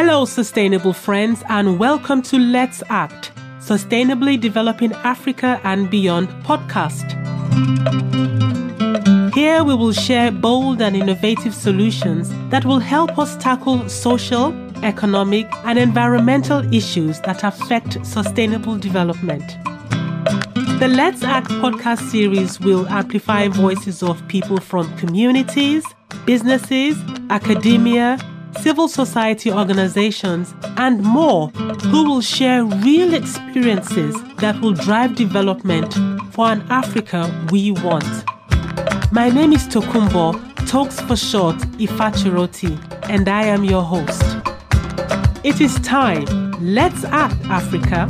Hello, sustainable friends, and welcome to Let's Act, Sustainably Developing Africa and Beyond podcast. Here we will share bold and innovative solutions that will help us tackle social, economic, and environmental issues that affect sustainable development. The Let's Act podcast series will amplify voices of people from communities, businesses, academia, civil society organizations, and more who will share real experiences that will drive development for an Africa we want. My name is Tokumbo, Talks for short, Ifachiroti, and I am your host. It is time. Let's act, Africa.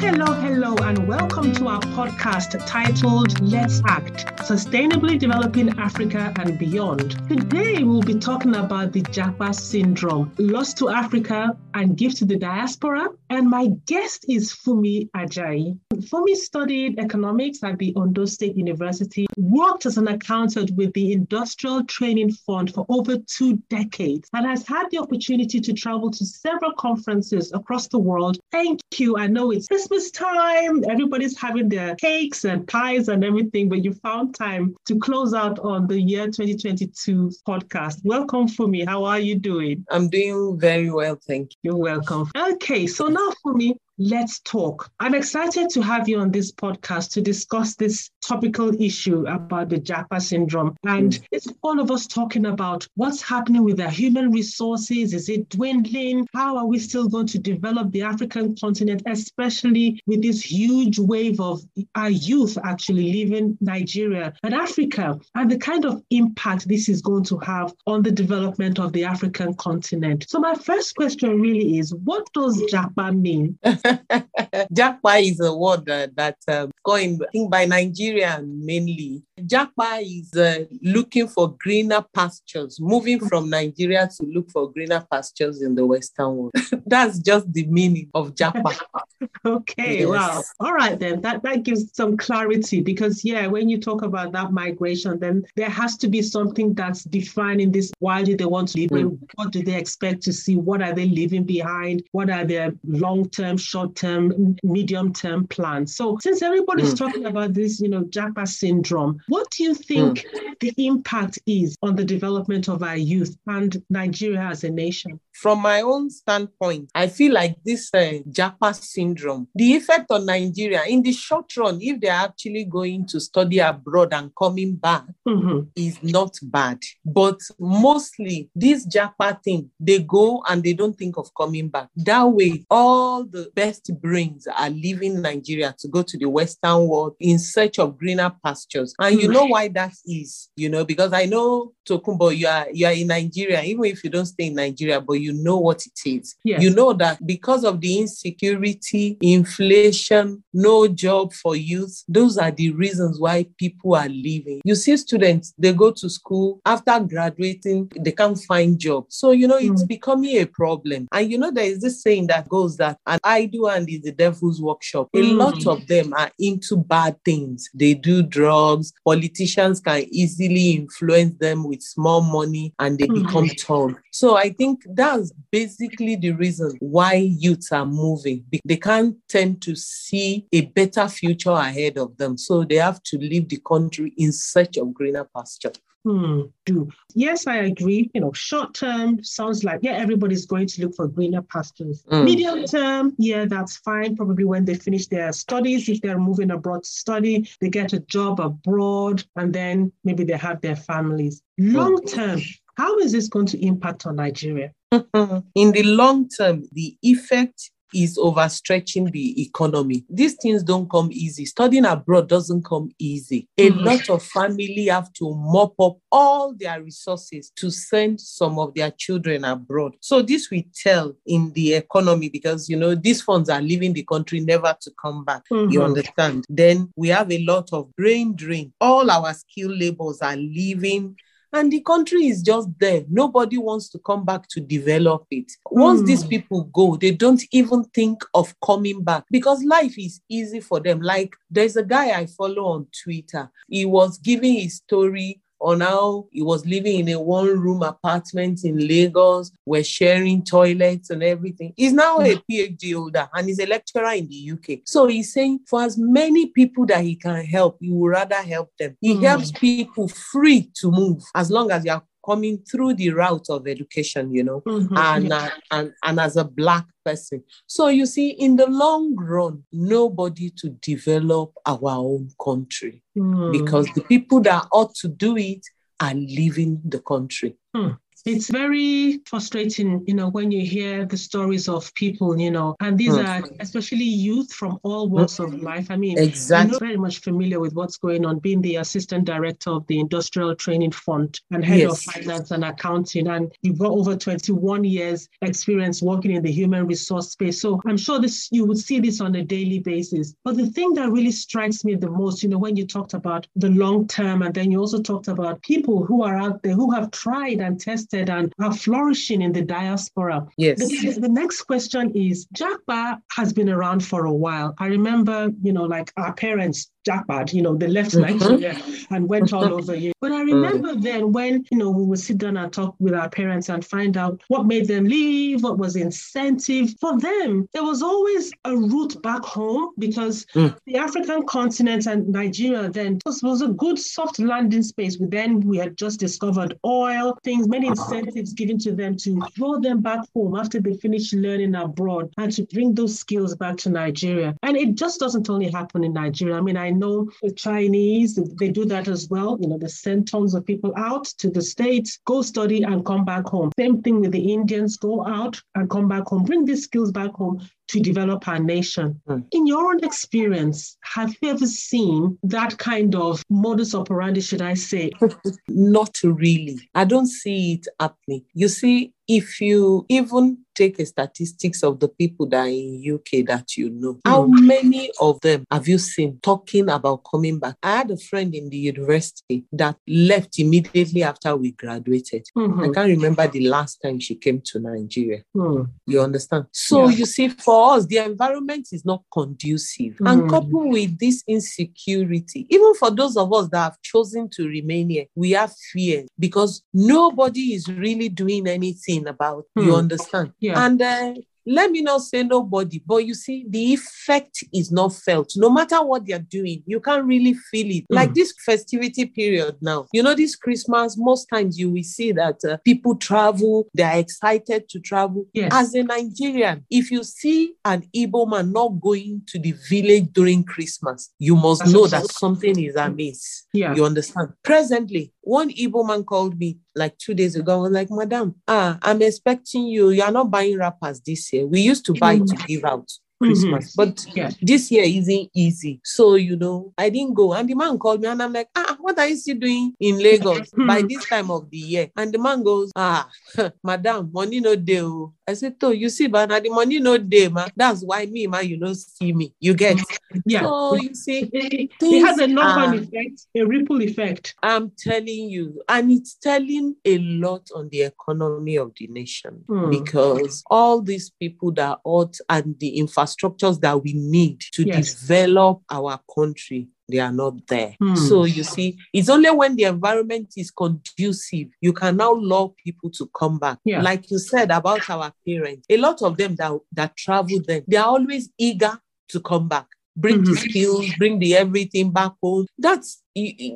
Hello, hello, and welcome to our podcast titled Let's Act Sustainably Developing Africa and Beyond. Today, we'll be talking about the Japa syndrome, lost to Africa and give to the diaspora. And my guest is Fumi Ajayi. Fumi studied economics at the Ondo State University, worked as an accountant with the Industrial Training Fund for over two decades, and has had the opportunity to travel to several conferences across the world. Thank you. I know it's Christmas time, everybody's having their cakes and pies and everything, but you found time to close out on the year 2022 podcast. Welcome, Fumi. How are you doing? I'm doing very well, thank you. You're welcome. Okay, so now Fumi, Let's talk. I'm excited to have you on this podcast to discuss this topical issue about the Japa syndrome. And mm. it's all of us talking about what's happening with our human resources. Is it dwindling? How are we still going to develop the African continent, especially with this huge wave of our youth actually leaving Nigeria and Africa, and the kind of impact this is going to have on the development of the African continent? So, my first question really is what does Japa mean? Japa is a word uh, that uh, going, I think, by Nigeria mainly. Japa is uh, looking for greener pastures, moving from Nigeria to look for greener pastures in the Western world. That's just the meaning of Japa. okay, yes. wow. All right, then that, that gives some clarity because, yeah, when you talk about that migration, then there has to be something that's defining this. Why do they want to live? Mm. What do they expect to see? What are they leaving behind? What are their long term, short term, medium term plan. So, since everybody's mm. talking about this, you know, Japa syndrome, what do you think mm. the impact is on the development of our youth and Nigeria as a nation? From my own standpoint, I feel like this uh, Japa syndrome, the effect on Nigeria in the short run, if they're actually going to study abroad and coming back, mm-hmm. is not bad. But mostly, this Japa thing, they go and they don't think of coming back. That way, all the best brains are leaving Nigeria to go to the Western world in search of greener pastures. And you know why that is, you know, because I know Tokumbo, you are you are in Nigeria, even if you don't stay in Nigeria, but you know what it is. Yes. You know that because of the insecurity, inflation, no job for youth, those are the reasons why people are leaving. You see students, they go to school after graduating, they can't find jobs. So you know it's mm. becoming a problem. And you know there is this saying that goes that an idle and is the devil's workshop. A mm. lot of them are into bad things. They do drugs. Politicians can easily influence them with small money and they mm-hmm. become tall. So I think that's basically the reason why youths are moving. They can't tend to see a better future ahead of them. So they have to leave the country in search of greener pasture. Hmm. Do yes, I agree. You know, short term sounds like yeah, everybody's going to look for greener pastures. Mm. Medium term, yeah, that's fine. Probably when they finish their studies, if they're moving abroad to study, they get a job abroad, and then maybe they have their families. Long term, how is this going to impact on Nigeria? In the long term, the effect is overstretching the economy. These things don't come easy. Studying abroad doesn't come easy. A mm-hmm. lot of family have to mop up all their resources to send some of their children abroad. So this we tell in the economy because you know these funds are leaving the country never to come back. Mm-hmm. You understand? Then we have a lot of brain drain. All our skilled laborers are leaving and the country is just there. Nobody wants to come back to develop it. Once mm. these hmm. people go, they don't even think of coming back because life is easy for them. Like there's a guy I follow on Twitter. He was giving his story on how he was living in a one room apartment in Lagos, we're sharing toilets and everything. He's now a PhD holder and he's a lecturer in the UK. So he's saying for as many people that he can help, he would rather help them. He mm. helps people free to move as long as you are coming through the route of education, you know, mm-hmm. and, uh, and, and as a Black person. So you see, in the long run, nobody to develop our own country mm. because the people that ought to do it are leaving the country. Mm. It's very frustrating, you know, when you hear the stories of people, you know, and these mm. are especially youth from all walks of life. I mean, exactly. I'm very much familiar with what's going on, being the assistant director of the Industrial Training Fund and head yes. of finance and accounting. And you've got over 21 years experience working in the human resource space. So I'm sure this you would see this on a daily basis. But the thing that really strikes me the most, you know, when you talked about the long term, and then you also talked about people who are out there who have tried and tested and are flourishing in the diaspora. Yes. The, the next question is JAPA has been around for a while. I remember, you know, like our parents JAPA, you know, they left mm-hmm. Nigeria and went all over here. But I remember mm. then when, you know, we would sit down and talk with our parents and find out what made them leave, what was incentive. For them, there was always a route back home because mm. the African continent and Nigeria then was, was a good soft landing space. We then we had just discovered oil, things, many incentives given to them to draw them back home after they finish learning abroad and to bring those skills back to Nigeria. And it just doesn't only happen in Nigeria. I mean, I know the Chinese, they do that as well. You know, they send tons of people out to the States, go study and come back home. Same thing with the Indians, go out and come back home, bring these skills back home to develop our nation. Mm. In your own experience, have you ever seen that kind of modus operandi, should I say? Not really. I don't see it happening. You see, if you even take a statistics of the people that are in UK that you know, mm. how many of them have you seen talking about coming back? I had a friend in the university that left immediately after we graduated. Mm-hmm. I can't remember the last time she came to Nigeria. Mm. You understand? So yeah. you see, for us, the environment is not conducive. Mm. And coupled with this insecurity, even for those of us that have chosen to remain here, we have fear because nobody is really doing anything about. Hmm. You understand? Yeah. And uh, let me not say nobody, but you see, the effect is not felt. No matter what they're doing, you can't really feel it. Mm. Like this festivity period now, you know, this Christmas, most times you will see that uh, people travel, they're excited to travel. Yes. As a Nigerian, if you see an Igbo man not going to the village during Christmas, you must That's know that something is amiss. Yeah. You understand? Presently, one Igbo man called me like two days ago. I was like, Madam, ah, I'm expecting you. You are not buying wrappers this year. We used to buy mm-hmm. to give out. Christmas. Mm-hmm. But yeah. this year isn't easy. So, you know, I didn't go. And the man called me and I'm like, ah, what are you still doing in Lagos by this time of the year? And the man goes, ah, madam, money no deal. I said, oh, you see, but the money no day, man. That's why me, man, you don't see me. You get yeah. So you see, it has a knock-on effect, a ripple effect. I'm telling you, and it's telling a lot on the economy of the nation hmm. because all these people that ought and the infrastructures that we need to yes. develop our country they are not there. Hmm. So you see, it's only when the environment is conducive, you can now lure people to come back. Yeah. Like you said about our parents, a lot of them that, that travel then, they are always eager to come back bring mm-hmm. the skills, bring the everything back home. That's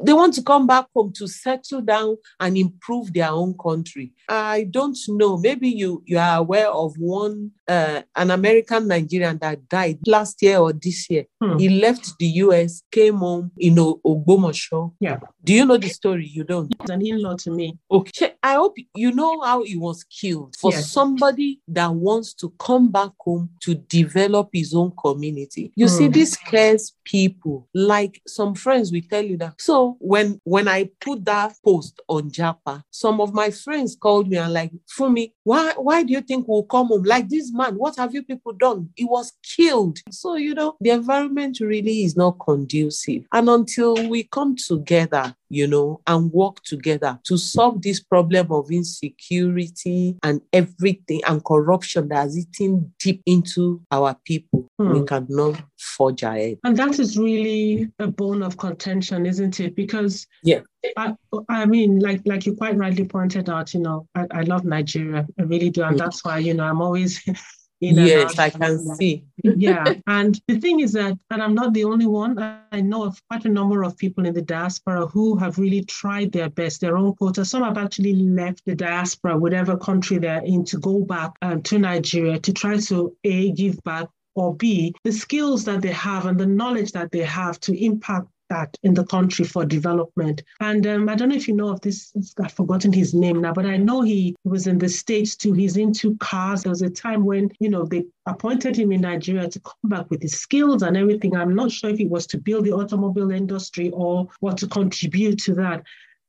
they want to come back home to settle down and improve their own country. I don't know. Maybe you you are aware of one uh, an American Nigerian that died last year or this year. Hmm. He left the US, came home in Ogbomoso. Yeah. Do you know the story? You don't. It's an in-law to me. Okay. I hope you know how he was killed. For yes. somebody that wants to come back home to develop his own community. You hmm. see, this scares people. Like some friends will tell you that so when when I put that post on JAPA, some of my friends called me and like, Fumi, why why do you think we'll come home? Like this man, what have you people done? He was killed. So you know, the environment really is not conducive. And until we come together you know, and work together to solve this problem of insecurity and everything and corruption that has eaten deep into our people. mm. we cannot forge ahead. And that is really a bone of contention, isn't it? Because yeah, I, I mean, like like you quite rightly pointed out, you know, I, I love Nigeria, I really do, and that's why you know I'm always yes, I can see. yeah. And the thing is that, and I'm not the only one, I know of quite a number of people in the diaspora who have really tried their best, their own quota. Some have actually left the diaspora, whatever country they're in, to go back um, to Nigeria to try to A, give back, or B, the skills that they have and the knowledge that they have to impact that in the country for development. And um, I don't know if you know of this, I've forgotten his name now, but I know he was in the States too. He's into cars. There was a time when, you know, they appointed him in Nigeria to come back with his skills and everything. I'm not sure if it was to build the automobile industry or what to contribute to that.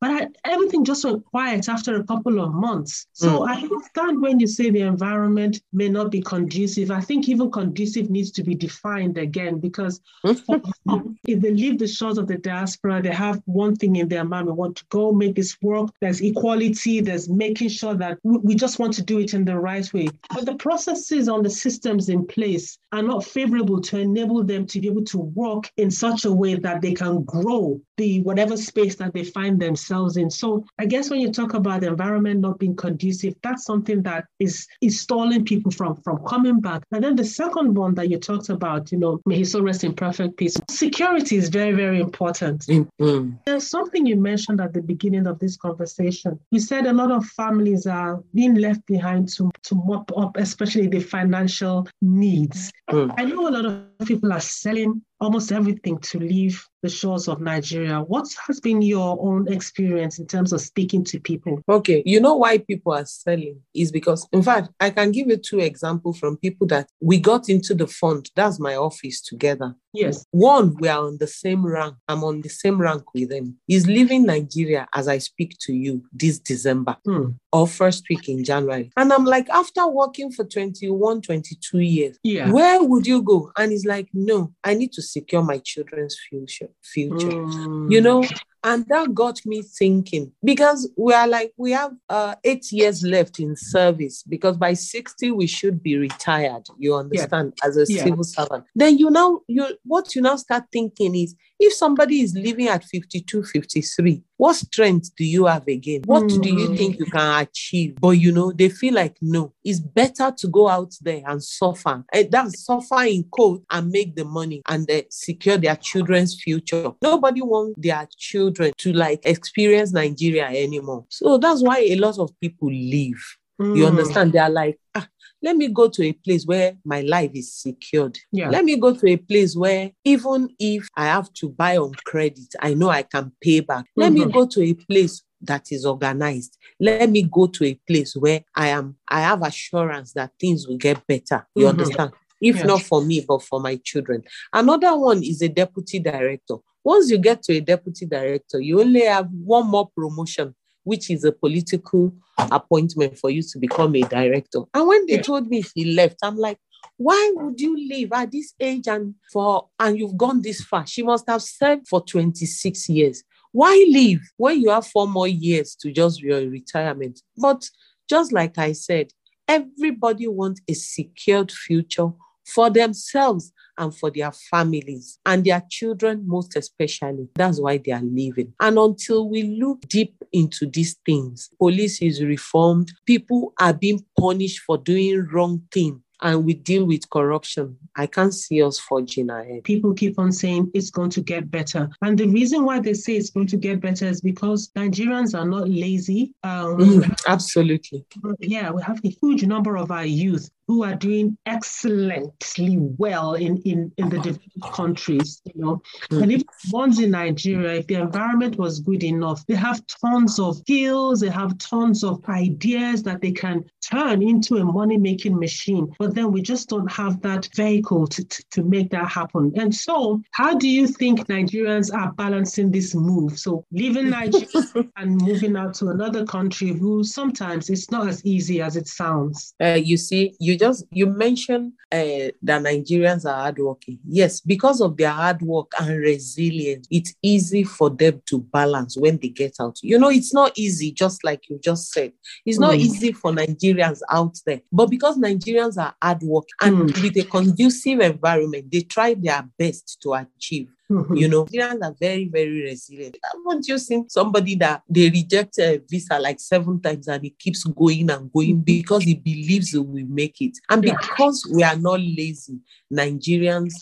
But I, everything just went quiet after a couple of months. So mm. I understand when you say the environment may not be conducive. I think even conducive needs to be defined again because if they leave the shores of the diaspora, they have one thing in their mind: we want to go make this work. There's equality. There's making sure that we just want to do it in the right way. But the processes on the systems in place are not favorable to enable them to be able to work in such a way that they can grow the whatever space that they find themselves in. So I guess when you talk about the environment not being conducive, that's something that is is stalling people from from coming back. And then the second one that you talked about, you know, may he so rest in perfect peace. Security is very very important. Mm-hmm. There's something you mentioned at the beginning of this conversation. You said a lot of families are being left behind to to mop up, especially the financial needs. Mm. I know a lot of people are selling almost everything to leave the shores of Nigeria. What has been your own experience in terms of speaking to people? Okay, you know why people are selling is because, in fact, I can give you two examples from people that we got into the fund. That's my office together. Yes. One, we are on the same rank. I'm on the same rank with him. He's leaving Nigeria as I speak to you this December hmm. or first week in January. And I'm like, after working for 21, 22 years, yeah. where would you go? And he's like, no, I need to secure my children's future. Future, mm. you know. And that got me thinking because we are like, we have uh, eight years left in service because by 60, we should be retired. You understand, yeah. as a yeah. civil servant. Then you now, you what you now start thinking is if somebody is living at 52, 53, what strength do you have again? What mm. do you hmm. think you can achieve? But you know, they feel like no, it's better to go out there and suffer. And eh, that's suffer in cold and make the money and uh, secure their children's future. Nobody wants their children to like experience Nigeria anymore. So that's why a lot of people leave. Mm. You hmm. understand? They are like, ah, let me go to a place where my life is secured. Yeah. Let me go to a place where even if I have to buy on credit, I know I can pay back. Mm-hmm. Let me mm-hmm. go to a place that is organized. Let me go to a place where I am I have assurance that things will get better. You mm-hmm. understand? If yes. not for me, but for my children. Another one is a deputy director. Once you get to a deputy director, you only have one more promotion which is a political appointment for you to become a director. And when they told me he left, I'm like, why would you leave at this age and for and you've gone this far? She must have served for 26 years. Why leave when you have four more years to just be your retirement? But just like I said, everybody wants a secured future for themselves and for their families and their children, most especially. That's why they are leaving. And until we look deep into these things, police is reformed, people are being punished for doing wrong things and we deal with corruption, I can't see us forging ahead. People keep on saying it's going to get better. And the reason why they say it's going to get better is because Nigerians are not lazy. Um, mm, absolutely. Yeah, we have a huge number of our youth who are doing excellently well in, in, in the developed countries, you know. Mm. And if ones in Nigeria, if the environment was good enough, they have tons of skills, they have tons of ideas that they can turn into a money-making machine. But then we just don't have that vehicle to, to, to make that happen. And so how do you think Nigerians are balancing this move? So leaving Nigeria and moving out to another country who sometimes it's not as easy as it sounds. Uh, you see, you you just you mentioned uh, that Nigerians are hardworking. Yes, because of their hard work and resilience, it's easy for them to balance when they get out. You know, it's not easy, just like you just said. It's not mm. easy for Nigerians out there, but because Nigerians are hard work and mm. with a conducive environment, they try their best to achieve. Mm-hmm. You know, Nigerians are very, very resilient. Haven't you seen somebody that they reject a visa like seven times and he keeps going and going mm-hmm. because he believes he will make it? And because we are not lazy, Nigerians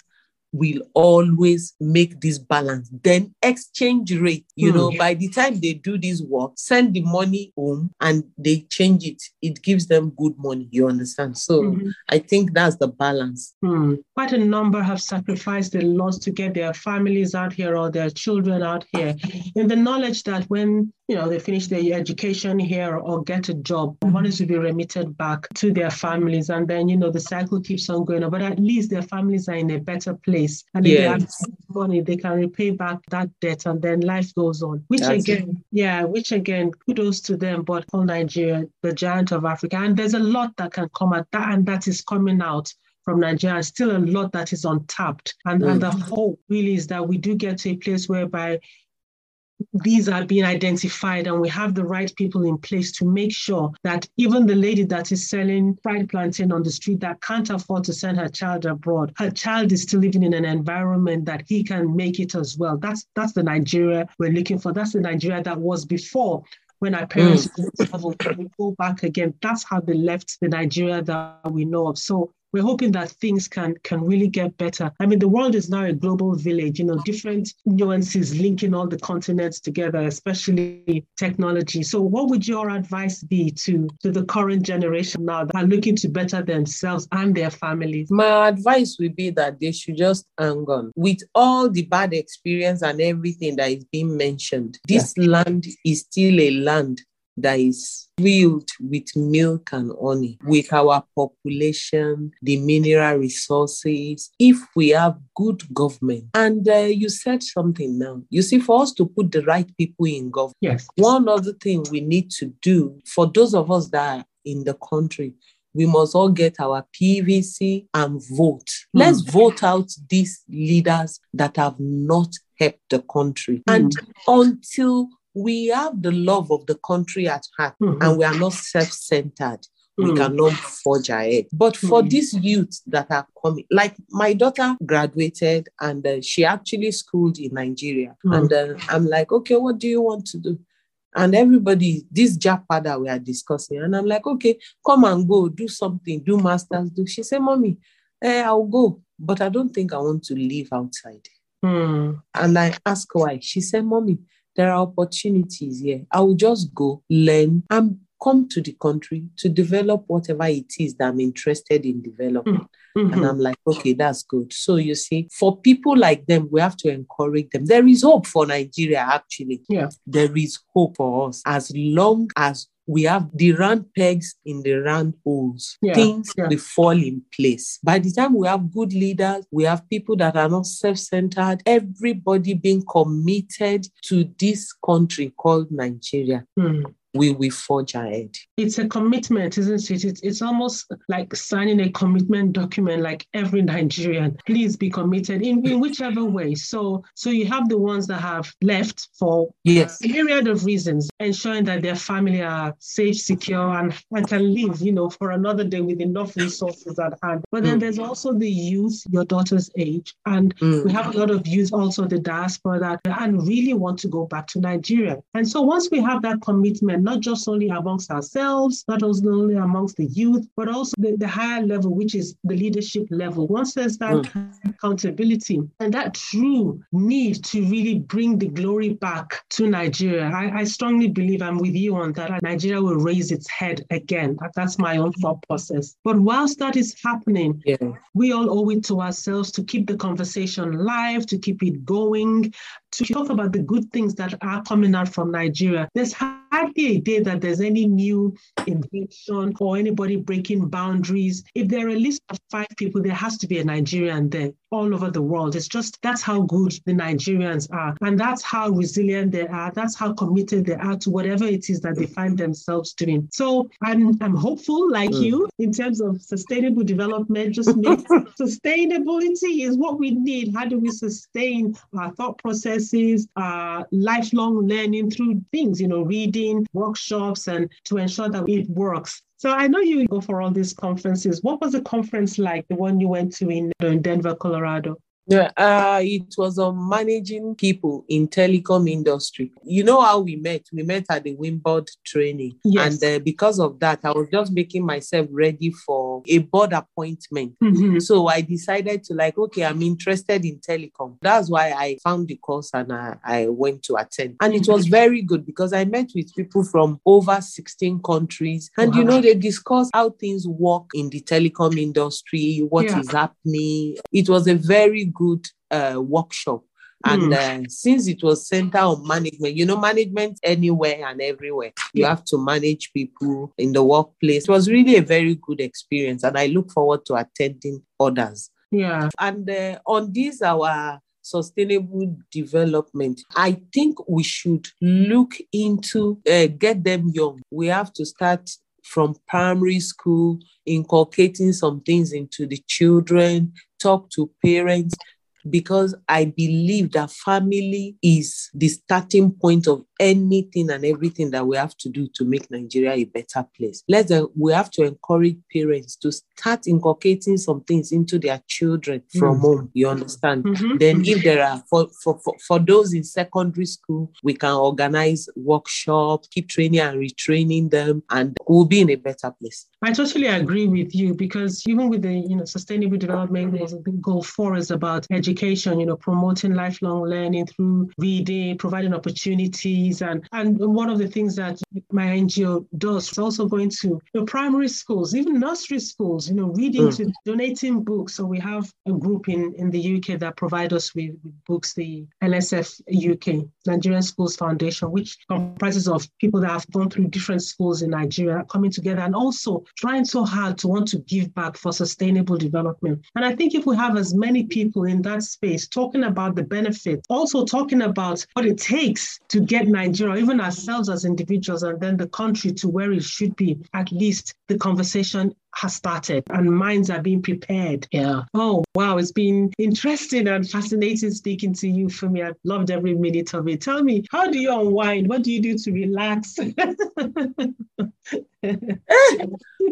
will always make this balance. Then exchange rate, you mm. know, by the time they do this work, send the money home and they change it. It gives them good money. You understand? So mm-hmm. I think that's the balance. Mm. Quite a number have sacrificed a lot to get their families out here or their children out here in the knowledge that when you know, they finish their education here or get a job, money to be remitted back to their families. And then, you know, the cycle keeps on going on. But at least their families are in a better place. And if yes. they have money, they can repay back that debt and then life goes on. Which That's again, it. yeah, which again, kudos to them, but for Nigeria, the giant of Africa. And there's a lot that can come at that, and that is coming out from Nigeria, still a lot that is untapped. And, mm. and the hope really is that we do get to a place whereby these are being identified and we have the right people in place to make sure that even the lady that is selling fried plantain on the street that can't afford to send her child abroad, her child is still living in an environment that he can make it as well. That's that's the Nigeria we're looking for. That's the Nigeria that was before when our parents mm. travel, we go back again. That's how they left the Nigeria that we know of. So we're hoping that things can can really get better. I mean, the world is now a global village, you know, different nuances linking all the continents together, especially technology. So what would your advice be to, to the current generation now that are looking to better themselves and their families? My advice would be that they should just hang on. With all the bad experience and everything that is being mentioned, this yeah. land is still a land that is filled with milk and honey, with our population, the mineral resources, if we have good government. And uh, you said something now. You see, for us to put the right people in government, yes. one other thing we need to do for those of us that are in the country, we must all get our PVC and vote. Mm. Let's vote out these leaders that have not helped the country. Mm. And until we have the love of the country at heart mm-hmm. and we are not self centered. Mm-hmm. We mm. cannot forge ahead. But for mm-hmm. these youths that are coming, like my daughter graduated and uh, she actually schooled in Nigeria. Mm. And uh, I'm like, okay, what do you want to do? And everybody, this Japa that we are discussing, and I'm like, okay, come and go, do something, do masters, do. She said, Mommy, eh, I'll go, but I don't think I want to live outside. Mm. And I asked why. She said, Mommy, there are opportunities here. I will just go, learn, and come to the country to develop whatever it is that I'm interested in developing. Mm-hmm. And I'm like, okay, that's good. So you see, for people like them, we have to encourage them. There is hope for Nigeria, actually. Yeah. There is hope for us as long as we have the round pegs in the round holes. Yeah, Things yeah. will fall in place. By the time we have good leaders, we have people that are not self centered, everybody being committed to this country called Nigeria. Mm we will forge ahead. It's a commitment, isn't it? It's, it's almost like signing a commitment document, like every Nigerian. Please be committed in, in whichever way. So, so you have the ones that have left for yes. a myriad of reasons, ensuring that their family are safe, secure, and, and can live, you know, for another day with enough resources at hand. But then mm. there's also the youth, your daughter's age, and mm. we have a lot of youth also the diaspora that and really want to go back to Nigeria. And so once we have that commitment not just only amongst ourselves, not only amongst the youth, but also the, the higher level, which is the leadership level. Once there's that mm. accountability and that true need to really bring the glory back to Nigeria, I, I strongly believe I'm with you on that. Nigeria will raise its head again. That, that's my own thought process. But whilst that is happening, yeah. we all owe it to ourselves to keep the conversation live, to keep it going, to talk about the good things that are coming out from Nigeria. There's hardly a day that there's any new invention or anybody breaking boundaries. If there are a list of five people, there has to be a Nigerian there. All over the world. It's just that's how good the Nigerians are. And that's how resilient they are. That's how committed they are to whatever it is that they find themselves doing. So I'm, I'm hopeful, like mm. you, in terms of sustainable development. Just means sustainability is what we need. How do we sustain our thought processes, our lifelong learning through things, you know, reading, workshops, and to ensure that it works. So I know you go for all these conferences. What was the conference like, the one you went to in, in Denver, Colorado? Yeah, uh, it was on managing people in telecom industry. You know how we met? We met at the Wimboard training, yes. and uh, because of that, I was just making myself ready for a board appointment. Mm-hmm. So I decided to like, okay, I'm interested in telecom. That's why I found the course and I, I went to attend, and it was very good because I met with people from over 16 countries, and wow. you know they discussed how things work in the telecom industry, what yeah. is happening. It was a very good uh, workshop. And mm. uh, since it was center on management, you know, management anywhere and everywhere, you have to manage people in the workplace. It was really a very good experience, and I look forward to attending others. Yeah. And uh, on this, our sustainable development, I think we should look into uh, get them young. We have to start from primary school, inculcating some things into the children, talk to parents, because I believe that family is the starting point of anything and everything that we have to do to make Nigeria a better place. Let's uh, we have to encourage parents to start inculcating some things into their children from mm home. You understand? Mm-hmm. Then, if there are for, for, for, for those in secondary school, we can organize workshops, keep training and retraining them, and we'll be in a better place. I totally agree with you because even with the you know sustainable development goals, goal four is about education, you know, promoting lifelong learning through reading, providing opportunities, and and one of the things that my NGO does is also going to the primary schools, even nursery schools, you know, reading mm. to donating books. So we have a group in in the UK that provide us with, with books, the NSF UK Nigerian Schools Foundation, which comprises of people that have gone through different schools in Nigeria coming together and also trying so hard to want to give back for sustainable development. And I think if we have as many people in that space talking about the benefits, also talking about what it takes to get Nigeria, even ourselves as individuals, and then the country to where it should be, at least the conversation has started and minds are being prepared. Yeah. Oh, wow. It's been interesting and fascinating speaking to you, Funmi. I've loved every minute of it. Tell me, how do you unwind? What do you do to relax?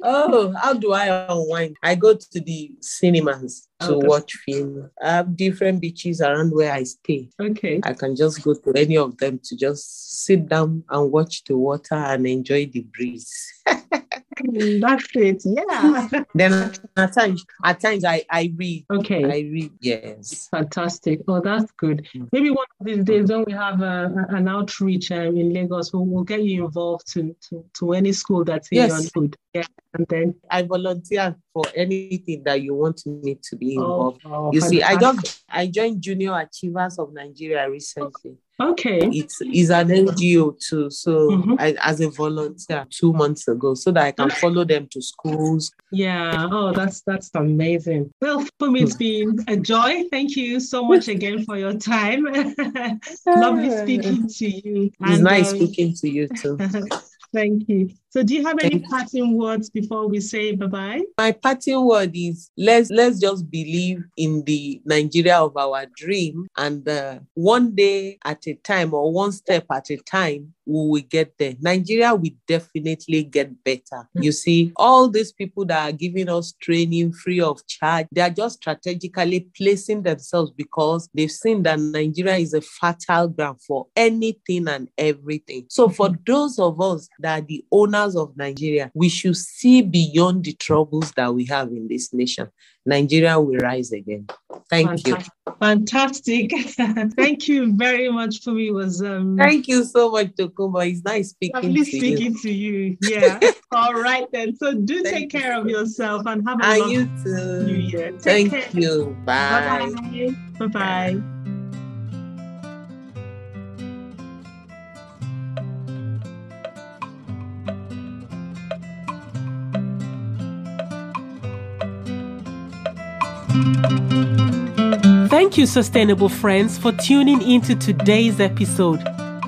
oh, how do I unwind? I go to the cinemas oh, to oh, watch film. I have different beaches around where I stay. Okay. I can just go to any of them to just sit down and watch the water and enjoy the breeze. That's it. Yeah. then at times, at times I, I read. Okay. I read. Yes. Fantastic. Oh, that's good. Mm. Maybe one of these days when we have a, an outreach um, in Lagos, we'll, we'll get you involved to, to, to any school that's in yes. your food. Yeah. And then I volunteer for anything that you want me to be oh, involved. Oh, oh, you fantastic. see, I just I joined Junior Achievers of Nigeria recently. Okay. It's, it's an NGO too. So mm-hmm. I, as a volunteer two months ago, so that I can follow them to schools. Yeah. Oh, that's that's amazing. Well, for me, it's been a joy. Thank you so much again for your time. Lovely speaking to you. It's and, nice um, speaking to you too. Thank you. So do you have any parting words before we say bye-bye? My parting word is let's let's just believe in the Nigeria of our dream and uh, one day at a time or one step at a time we will get there. Nigeria will definitely get better. Mm-hmm. You see, all these people that are giving us training free of charge, they are just strategically placing themselves because they've seen that Nigeria is a fertile ground for anything and everything. So for mm-hmm. those of us that are the owner of Nigeria, we should see beyond the troubles that we have in this nation. Nigeria will rise again. Thank Fantastic. you. Fantastic. Thank you very much for me. Was um thank you so much, Tokumbo. It's nice speaking to you. speaking you. to you. Yeah. All right then. So do thank take care you. of yourself and have a and you too. New Year. Take thank care. you. Bye. Bye. Bye. Bye. Thank you, sustainable friends, for tuning into today's episode.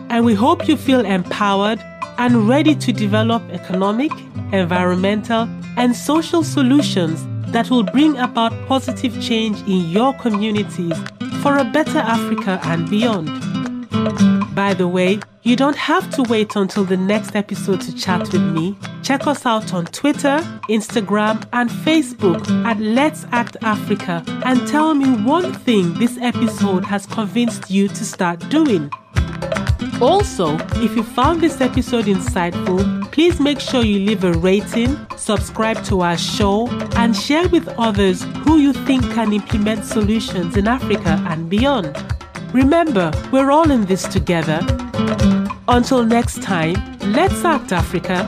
And we hope you feel empowered and ready to develop economic, environmental, and social solutions that will bring about positive change in your communities for a better Africa and beyond. By the way, you don't have to wait until the next episode to chat with me. Check us out on Twitter, Instagram, and Facebook at Let's Act Africa and tell me one thing this episode has convinced you to start doing. Also, if you found this episode insightful, please make sure you leave a rating, subscribe to our show, and share with others who you think can implement solutions in Africa and beyond. Remember, we're all in this together. Until next time, let's act, Africa.